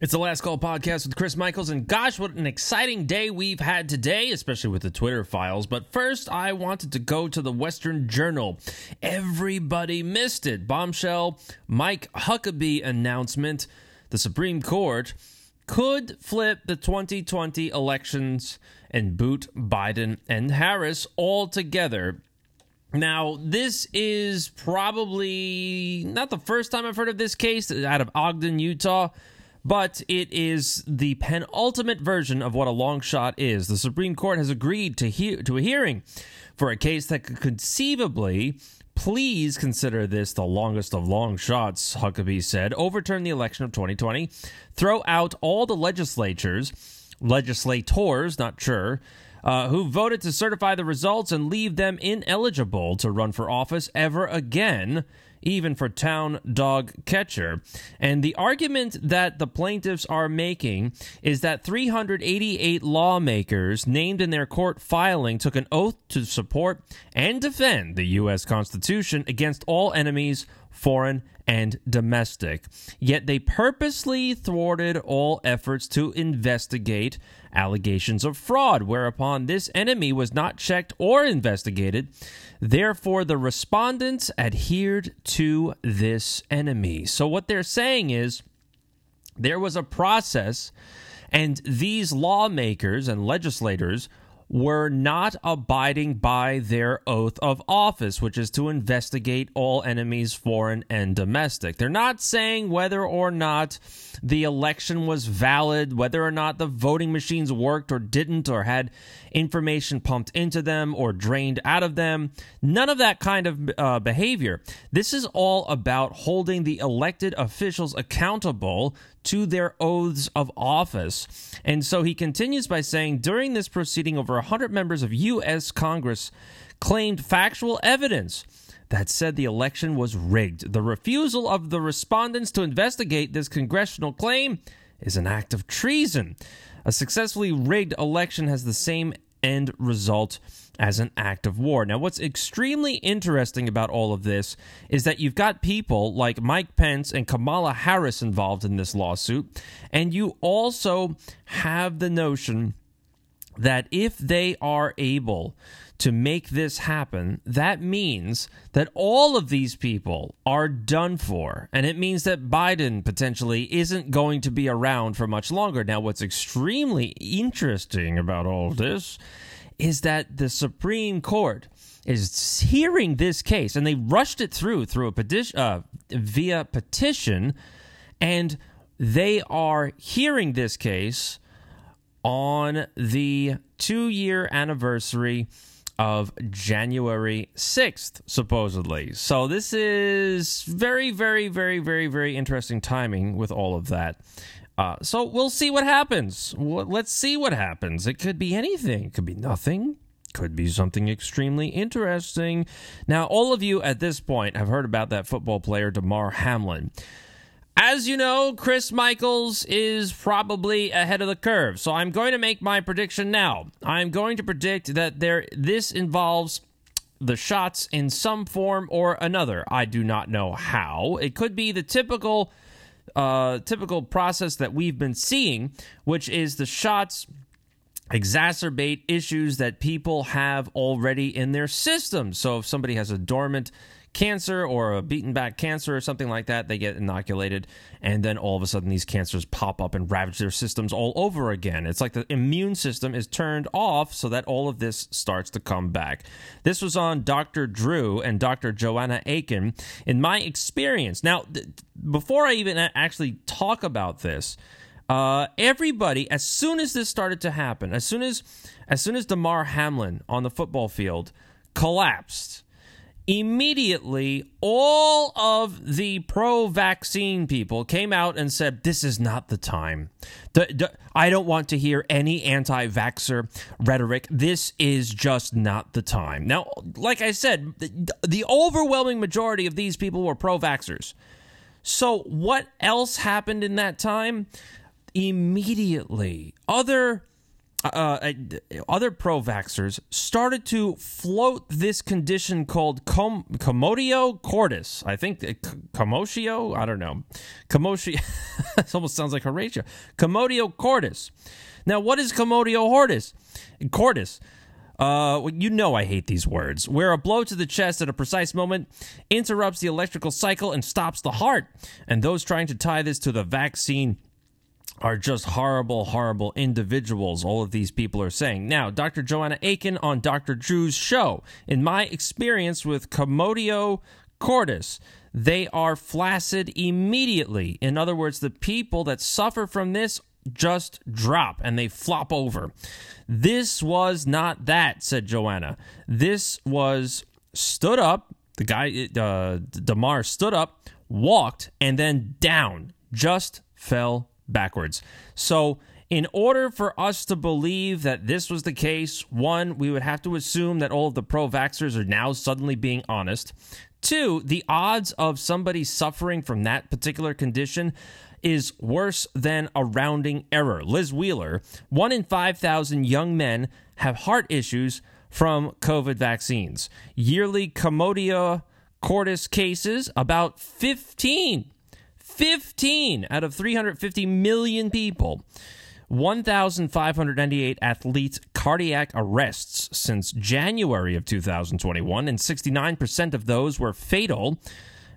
It's the Last Call podcast with Chris Michaels, and gosh, what an exciting day we've had today, especially with the Twitter files. But first, I wanted to go to the Western Journal. Everybody missed it. Bombshell Mike Huckabee announcement the Supreme Court could flip the 2020 elections and boot Biden and Harris all together. Now, this is probably not the first time I've heard of this case out of Ogden, Utah but it is the penultimate version of what a long shot is. The Supreme Court has agreed to hear to a hearing for a case that could conceivably please consider this the longest of long shots, Huckabee said. Overturn the election of 2020, throw out all the legislatures, legislators, not sure, uh, who voted to certify the results and leave them ineligible to run for office ever again even for town dog catcher. And the argument that the plaintiffs are making is that 388 lawmakers named in their court filing took an oath to support and defend the U.S. Constitution against all enemies, foreign and domestic. Yet they purposely thwarted all efforts to investigate allegations of fraud, whereupon this enemy was not checked or investigated. Therefore, the respondents adhered to this enemy. So, what they're saying is there was a process, and these lawmakers and legislators were not abiding by their oath of office, which is to investigate all enemies, foreign and domestic. They're not saying whether or not the election was valid, whether or not the voting machines worked or didn't, or had information pumped into them or drained out of them. None of that kind of uh, behavior. This is all about holding the elected officials accountable to their oaths of office. And so he continues by saying during this proceeding, over 100 members of U.S. Congress claimed factual evidence that said the election was rigged. The refusal of the respondents to investigate this congressional claim is an act of treason. A successfully rigged election has the same end result as an act of war. Now, what's extremely interesting about all of this is that you've got people like Mike Pence and Kamala Harris involved in this lawsuit, and you also have the notion that if they are able to make this happen, that means that all of these people are done for. And it means that Biden potentially isn't going to be around for much longer. Now, what's extremely interesting about all this is that the Supreme Court is hearing this case and they rushed it through through a petition uh, via petition and they are hearing this case on the 2 year anniversary of January 6th, supposedly. So this is very, very, very, very, very interesting timing with all of that. Uh, so we'll see what happens. Let's see what happens. It could be anything, it could be nothing. Could be something extremely interesting. Now, all of you at this point have heard about that football player, Damar Hamlin. As you know, Chris Michaels is probably ahead of the curve. So I'm going to make my prediction now. I'm going to predict that there this involves the shots in some form or another. I do not know how. It could be the typical uh, typical process that we've been seeing, which is the shots exacerbate issues that people have already in their system. So if somebody has a dormant cancer or a beaten back cancer or something like that. They get inoculated, and then all of a sudden these cancers pop up and ravage their systems all over again. It's like the immune system is turned off so that all of this starts to come back. This was on Dr. Drew and Dr. Joanna Aiken. In my experience, now, th- before I even actually talk about this, uh, everybody, as soon as this started to happen, as soon as as soon as Damar Hamlin on the football field collapsed, immediately all of the pro vaccine people came out and said, This is not the time. I don't want to hear any anti vaxxer rhetoric. This is just not the time. Now, like I said, the overwhelming majority of these people were pro vaxxers. So, what else happened in that time? Immediately, other uh, uh, other pro vaxxers started to float this condition called com- commotio cordis. I think uh, commotio, I don't know. Commotio, it almost sounds like Horatio. Commotio cordis. Now, what is commotio cordis? Cordis. Uh, you know I hate these words. Where a blow to the chest at a precise moment interrupts the electrical cycle and stops the heart. And those trying to tie this to the vaccine are just horrible, horrible individuals, all of these people are saying. Now, Dr. Joanna Aiken on Dr. Drew's show. In my experience with Commotio cordis, they are flaccid immediately. In other words, the people that suffer from this just drop and they flop over. This was not that, said Joanna. This was stood up. The guy, uh, Damar, stood up, walked, and then down, just fell backwards. So, in order for us to believe that this was the case, one, we would have to assume that all of the pro vaxxers are now suddenly being honest. Two, the odds of somebody suffering from that particular condition is worse than a rounding error. Liz Wheeler, one in 5,000 young men have heart issues from COVID vaccines. Yearly Commotio cordis cases, about 15 15 out of 350 million people. 1,598 athletes' cardiac arrests since January of 2021, and 69% of those were fatal.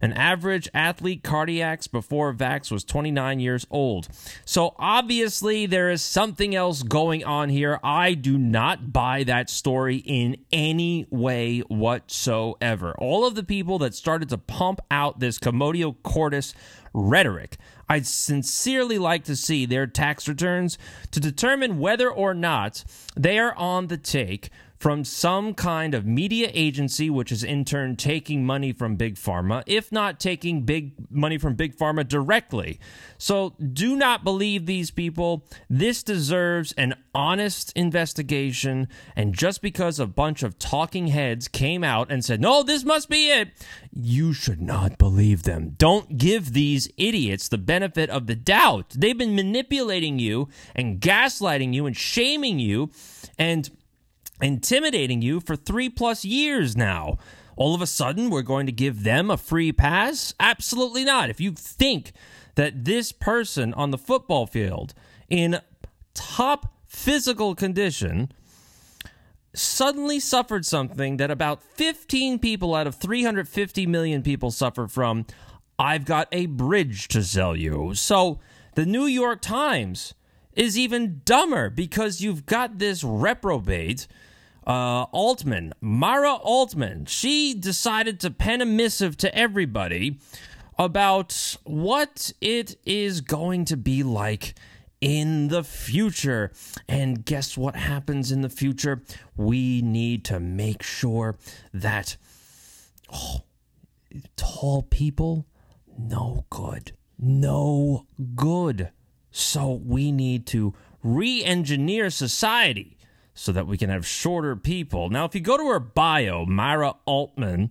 An average athlete cardiacs before Vax was 29 years old. So obviously, there is something else going on here. I do not buy that story in any way whatsoever. All of the people that started to pump out this Commotio cordis rhetoric. I'd sincerely like to see their tax returns to determine whether or not they are on the take from some kind of media agency, which is in turn taking money from Big Pharma, if not taking big money from Big Pharma directly. So do not believe these people. This deserves an honest investigation. And just because a bunch of talking heads came out and said, no, this must be it, you should not believe them. Don't give these idiots the benefit of the doubt. They've been manipulating you and gaslighting you and shaming you. And intimidating you for three plus years now. All of a sudden, we're going to give them a free pass? Absolutely not. If you think that this person on the football field in top physical condition suddenly suffered something that about 15 people out of 350 million people suffer from, I've got a bridge to sell you. So the New York Times is even dumber because you've got this reprobate uh, Altman, Mara Altman, she decided to pen a missive to everybody about what it is going to be like in the future. And guess what happens in the future? We need to make sure that oh, tall people, no good. No good. So we need to re engineer society so that we can have shorter people. Now, if you go to her bio, Myra Altman,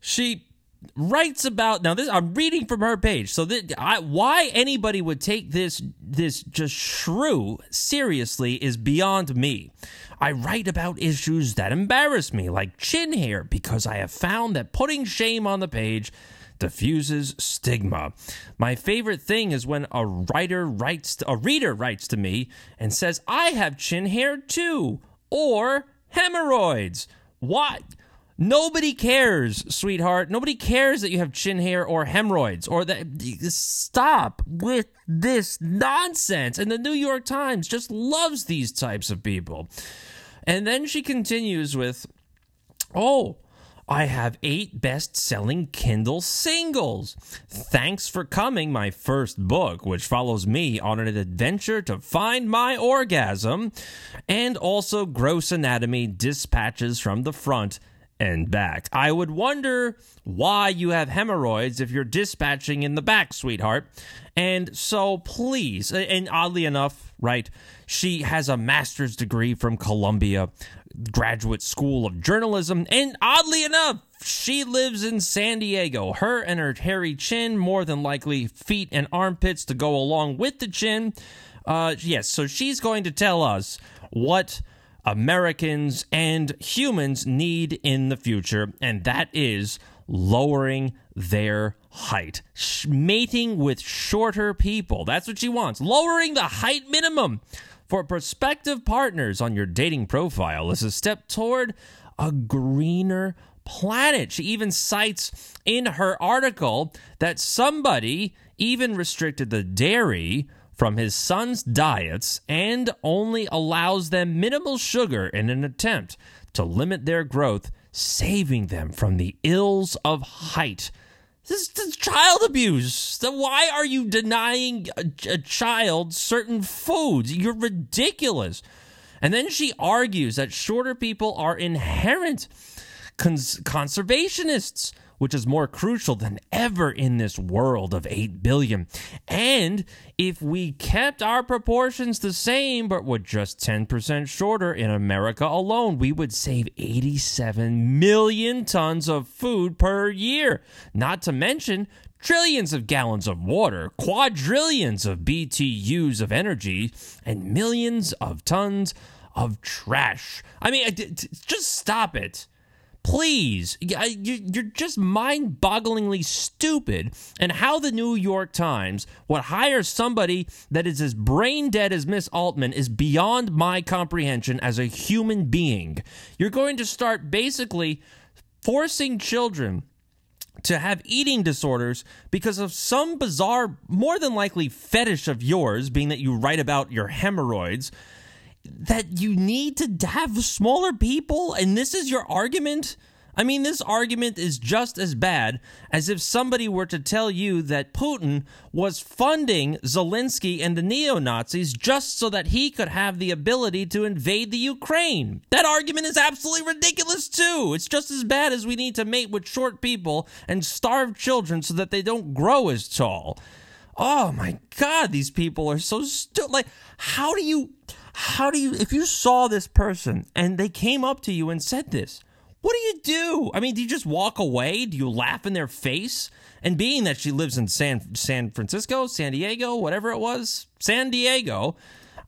she writes about now this i'm reading from her page so that I, why anybody would take this this just shrew seriously is beyond me i write about issues that embarrass me like chin hair because i have found that putting shame on the page diffuses stigma. My favorite thing is when a writer writes to, a reader writes to me and says, "I have chin hair too," or hemorrhoids. What? Nobody cares, sweetheart. Nobody cares that you have chin hair or hemorrhoids or that. Stop with this nonsense. And the New York Times just loves these types of people. And then she continues with, Oh, I have eight best selling Kindle singles. Thanks for coming, my first book, which follows me on an adventure to find my orgasm, and also Gross Anatomy Dispatches from the Front and back. I would wonder why you have hemorrhoids if you're dispatching in the back, sweetheart. And so please, and oddly enough, right, she has a master's degree from Columbia Graduate School of Journalism. And oddly enough, she lives in San Diego. Her and her hairy chin, more than likely feet and armpits to go along with the chin. Uh, yes, so she's going to tell us what Americans and humans need in the future, and that is lowering their height, mating with shorter people. That's what she wants. Lowering the height minimum for prospective partners on your dating profile is a step toward a greener planet. She even cites in her article that somebody even restricted the dairy from his son's diets and only allows them minimal sugar in an attempt to limit their growth, saving them from the ills of height. This is child abuse. So why are you denying a, a child certain foods? You're ridiculous. And then she argues that shorter people are inherent cons- conservationists which is more crucial than ever in this world of 8 billion. And if we kept our proportions the same, but were just 10% shorter in America alone, we would save 87 million tons of food per year. Not to mention, trillions of gallons of water, quadrillions of BTUs of energy, and millions of tons of trash. I mean, just stop it. Please, you're just mind bogglingly stupid. And how the New York Times would hire somebody that is as brain dead as Miss Altman is beyond my comprehension as a human being. You're going to start basically forcing children to have eating disorders because of some bizarre, more than likely fetish of yours, being that you write about your hemorrhoids that you need to have smaller people and this is your argument? I mean, this argument is just as bad as if somebody were to tell you that Putin was funding Zelensky and the neo Nazis just so that he could have the ability to invade the Ukraine. That argument is absolutely ridiculous, too. It's just as bad as we need to mate with short people and starve children so that they don't grow as tall. Oh my God, these people are so stupid. Like, how do you how do you, if you saw this person and they came up to you and said this, what do you do? I mean, do you just walk away? Do you laugh in their face? And being that she lives in San San Francisco, San Diego, whatever it was, San Diego,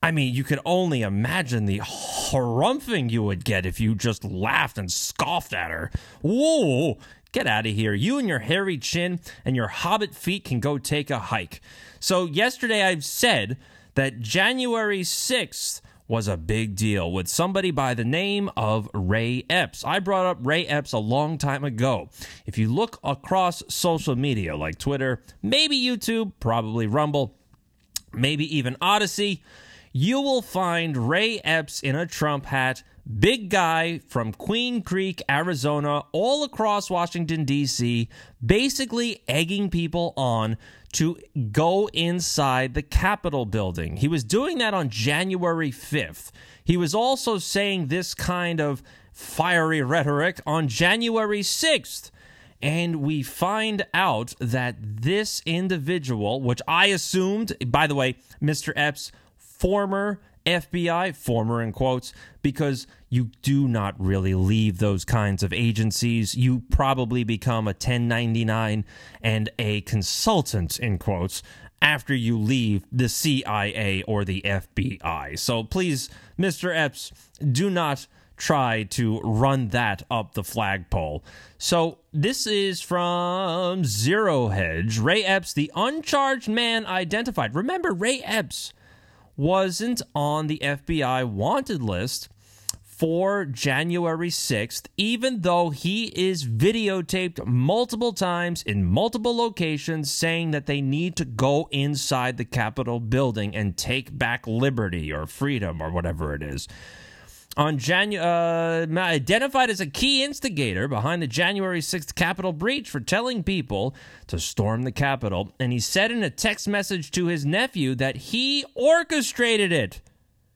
I mean, you could only imagine the harumphing you would get if you just laughed and scoffed at her. Whoa, get out of here. You and your hairy chin and your hobbit feet can go take a hike. So, yesterday I've said that January 6th was a big deal with somebody by the name of Ray Epps. I brought up Ray Epps a long time ago. If you look across social media like Twitter, maybe YouTube, probably Rumble, maybe even Odysee, you will find Ray Epps in a Trump hat, big guy from Queen Creek, Arizona, all across Washington, D.C., basically egging people on to go inside the Capitol building. He was doing that on January 5th. He was also saying this kind of fiery rhetoric on January 6th. And we find out that this individual, which I assumed, by the way, Mr. Epps, former FBI, former in quotes, because you do not really leave those kinds of agencies. You probably become a 1099 and a consultant in quotes after you leave the CIA or the FBI. So please, Mr. Epps, do not try to run that up the flagpole. So this is from Zero Hedge. Ray Epps, the uncharged man identified. Remember, Ray Epps wasn't on the FBI wanted list for January 6th, even though he is videotaped multiple times in multiple locations saying that they need to go inside the Capitol building and take back liberty or freedom or whatever it is on Janu- uh, identified as a key instigator behind the January 6th Capitol breach for telling people to storm the Capitol. And he said in a text message to his nephew that he orchestrated it.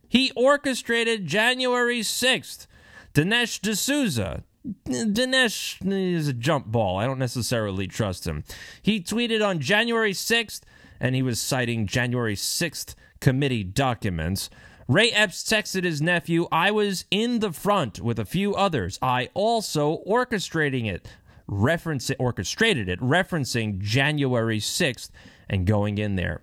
He orchestrated January 6th. Dinesh D'Souza, Dinesh is a jump ball. I don't necessarily trust him. He tweeted on January 6th, and he was citing January 6th committee documents. Ray Epps texted his nephew, I was in the front with a few others. I also orchestrating it, reference orchestrated it, referencing January 6th and going in there.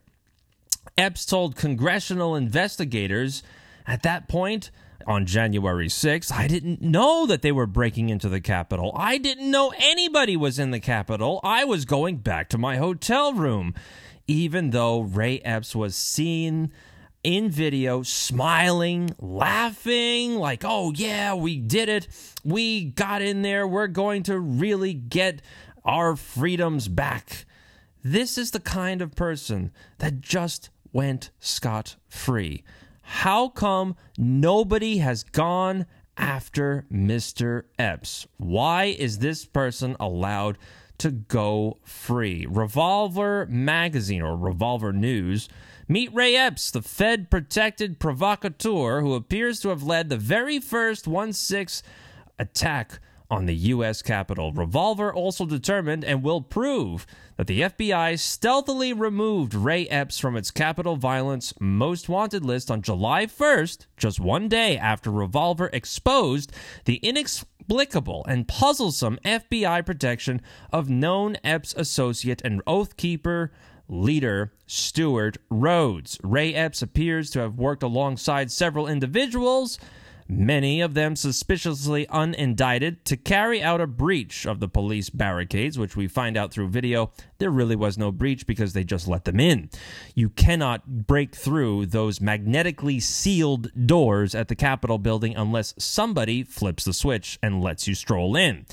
Epps told congressional investigators at that point on January 6th, I didn't know that they were breaking into the Capitol. I didn't know anybody was in the Capitol. I was going back to my hotel room. Even though Ray Epps was seen in video smiling, laughing, like, oh, yeah, we did it. We got in there. We're going to really get our freedoms back. This is the kind of person that just went scot free. How come nobody has gone after Mr. Epps? Why is this person allowed to go free? Revolver Magazine or Revolver News. Meet Ray Epps, the Fed protected provocateur who appears to have led the very first 1 6 attack on the U.S. Capitol. Revolver also determined and will prove that the FBI stealthily removed Ray Epps from its Capitol violence most wanted list on July 1st, just one day after Revolver exposed the inexplicable and puzzlesome FBI protection of known Epps associate and Oath Keeper leader Stewart Rhodes. Ray Epps appears to have worked alongside several individuals many of them suspiciously unindicted, to carry out a breach of the police barricades, which we find out through video there really was no breach because they just let them in. You cannot break through those magnetically sealed doors at the Capitol building unless somebody flips the switch and lets you stroll in.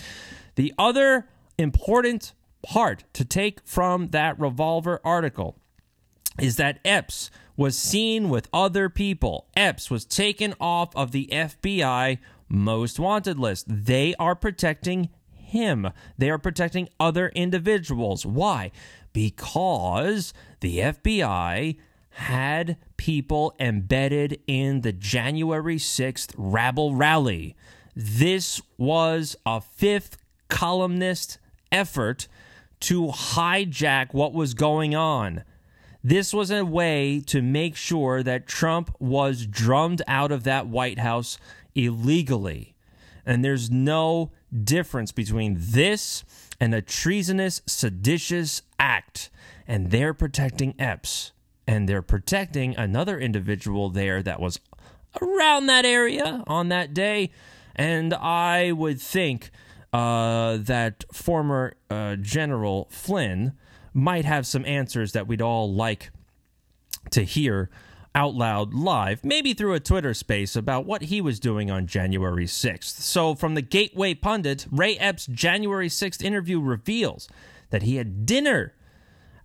The other important part to take from that revolver article is that Epps was seen with other people. Epps was taken off of the FBI most wanted list. They are protecting him. They are protecting other individuals. Why? Because the FBI had people embedded in the January 6th rabble rally. This was a fifth columnist effort to hijack what was going on. This was a way to make sure that Trump was drummed out of that White House illegally. And there's no difference between this and a treasonous, seditious act. And they're protecting Epps. And they're protecting another individual there that was around that area on that day. And I would think uh, that former uh, General Flynn might have some answers that we'd all like to hear out loud live, maybe through a Twitter space about what he was doing on January 6th. So, from the Gateway Pundit, Ray Epps' January 6th interview reveals that he had dinner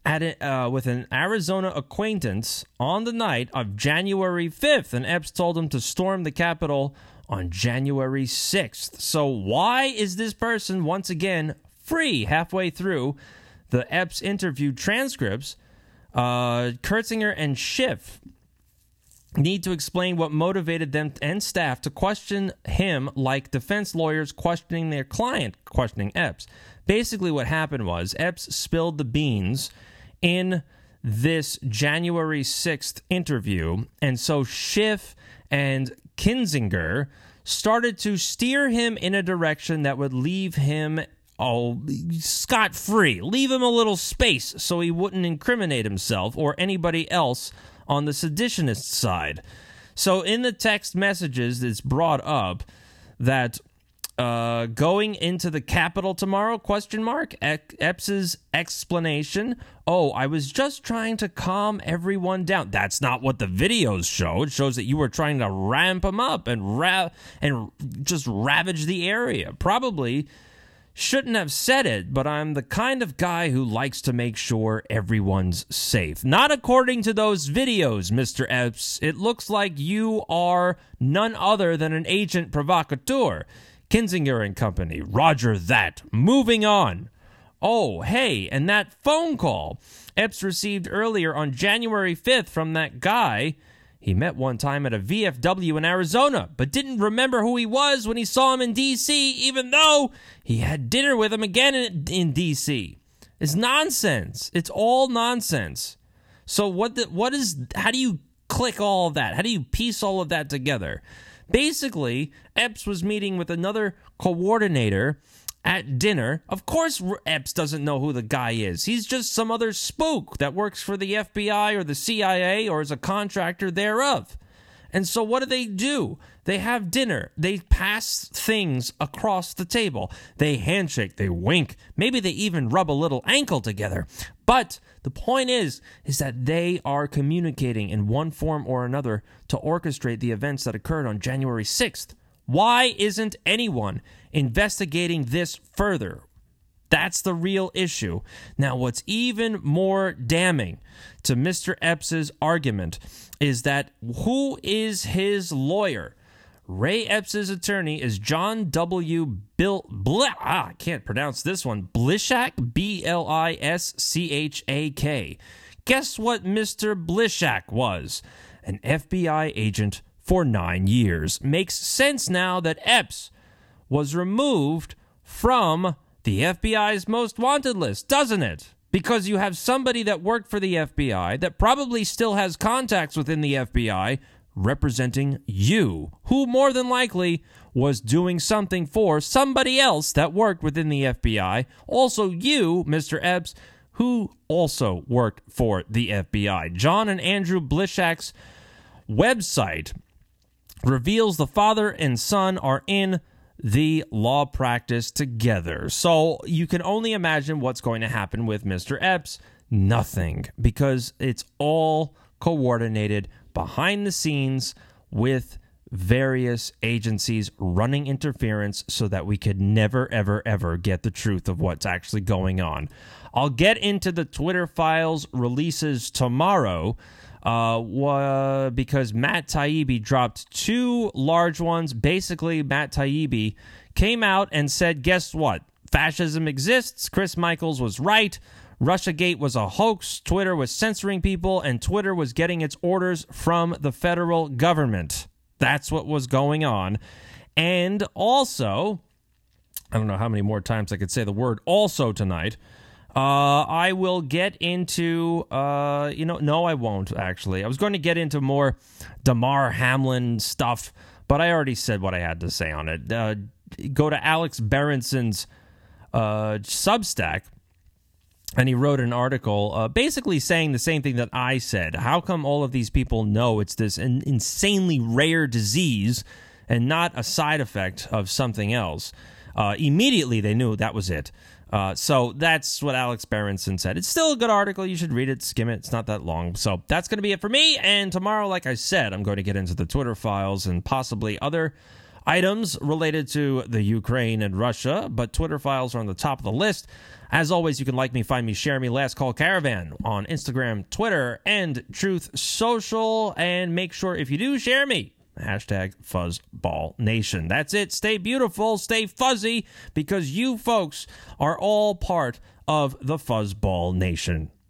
at uh, with an Arizona acquaintance on the night of January 5th, and Epps told him to storm the Capitol on January 6th. So, why is this person once again free halfway through the Epps interview transcripts, uh, Kinzinger and Schiff need to explain what motivated them and staff to question him like defense lawyers questioning their client, questioning Epps. Basically, what happened was Epps spilled the beans in this January 6th interview, and so Schiff and Kinzinger started to steer him in a direction that would leave him oh, scot free. Leave him a little space so he wouldn't incriminate himself or anybody else on the seditionist side. So in the text messages, it's brought up that uh, going into the Capitol tomorrow? Question mark. Epps's explanation. Oh, I was just trying to calm everyone down. That's not what the videos show. It shows that you were trying to ramp them up and ra- and just ravage the area. Probably Shouldn't have said it, but I'm the kind of guy who likes to make sure everyone's safe. Not according to those videos, Mr. Epps. It looks like you are none other than an agent provocateur. Kinzinger and Company. Roger that. Moving on. Oh, hey, and that phone call Epps received earlier on January 5th from that guy he met one time at a VFW in Arizona, but didn't remember who he was when he saw him in DC, even though he had dinner with him again in, in DC. It's nonsense. It's all nonsense. So what the, what is how do you click all of that? How do you piece all of that together? Basically, Epps was meeting with another coordinator at dinner. Of course, Epps doesn't know who the guy is. He's just some other spook that works for the FBI or the CIA or is a contractor thereof. And so, what do they do? They have dinner. They pass things across the table. They handshake. They wink. Maybe they even rub a little ankle together. But the point is, is that they are communicating in one form or another to orchestrate the events that occurred on January 6th. Why isn't anyone investigating this further? That's the real issue. Now, what's even more damning to Mr. Epps's argument is that who is his lawyer? Ray Epps's attorney is John W. Bill Blah, ah, I can't pronounce this one. Blischak, B L I S C H A K. Guess what Mr. Blischak was? An FBI agent for nine years. Makes sense now that Epps was removed from the FBI's most wanted list, doesn't it? Because you have somebody that worked for the FBI that probably still has contacts within the FBI representing you, who more than likely was doing something for somebody else that worked within the FBI. Also, you, Mr. Epps, who also worked for the FBI. John and Andrew Blischak's website reveals the father and son are in the law practice together. So you can only imagine what's going to happen with Mr. Epps. Nothing, because it's all coordinated behind the scenes with various agencies running interference so that we could never, ever, ever get the truth of what's actually going on. I'll get into the Twitter files releases tomorrow uh, because Matt Taibbi dropped two large ones. Basically, Matt Taibbi came out and said, guess what? Fascism exists. Chris Michaels was right. Russiagate was a hoax. Twitter was censoring people, and Twitter was getting its orders from the federal government. That's what was going on. And also, I don't know how many more times I could say the word also tonight. Uh, I will get into, uh, you know, no, I won't actually. I was going to get into more Damar Hamlin stuff, but I already said what I had to say on it. Uh, go to Alex Berenson's uh, Substack, and he wrote an article uh, basically saying the same thing that I said. How come all of these people know it's this in- insanely rare disease and not a side effect of something else? Uh, immediately, they knew that was it. Uh, so that's what Alex Berenson said. It's still a good article. You should read it, skim it. It's not that long. So that's going to be it for me. And tomorrow, like I said, I'm going to get into the Twitter files and possibly other items related to the Ukraine and Russia. But Twitter files are on the top of the list. As always, you can like me, find me, share me, Last Call Caravan on Instagram, Twitter, and Truth Social. And make sure if you do share me, Hashtag Fuzzball Nation. That's it. Stay beautiful, stay fuzzy, because you folks are all part of the Fuzzball Nation.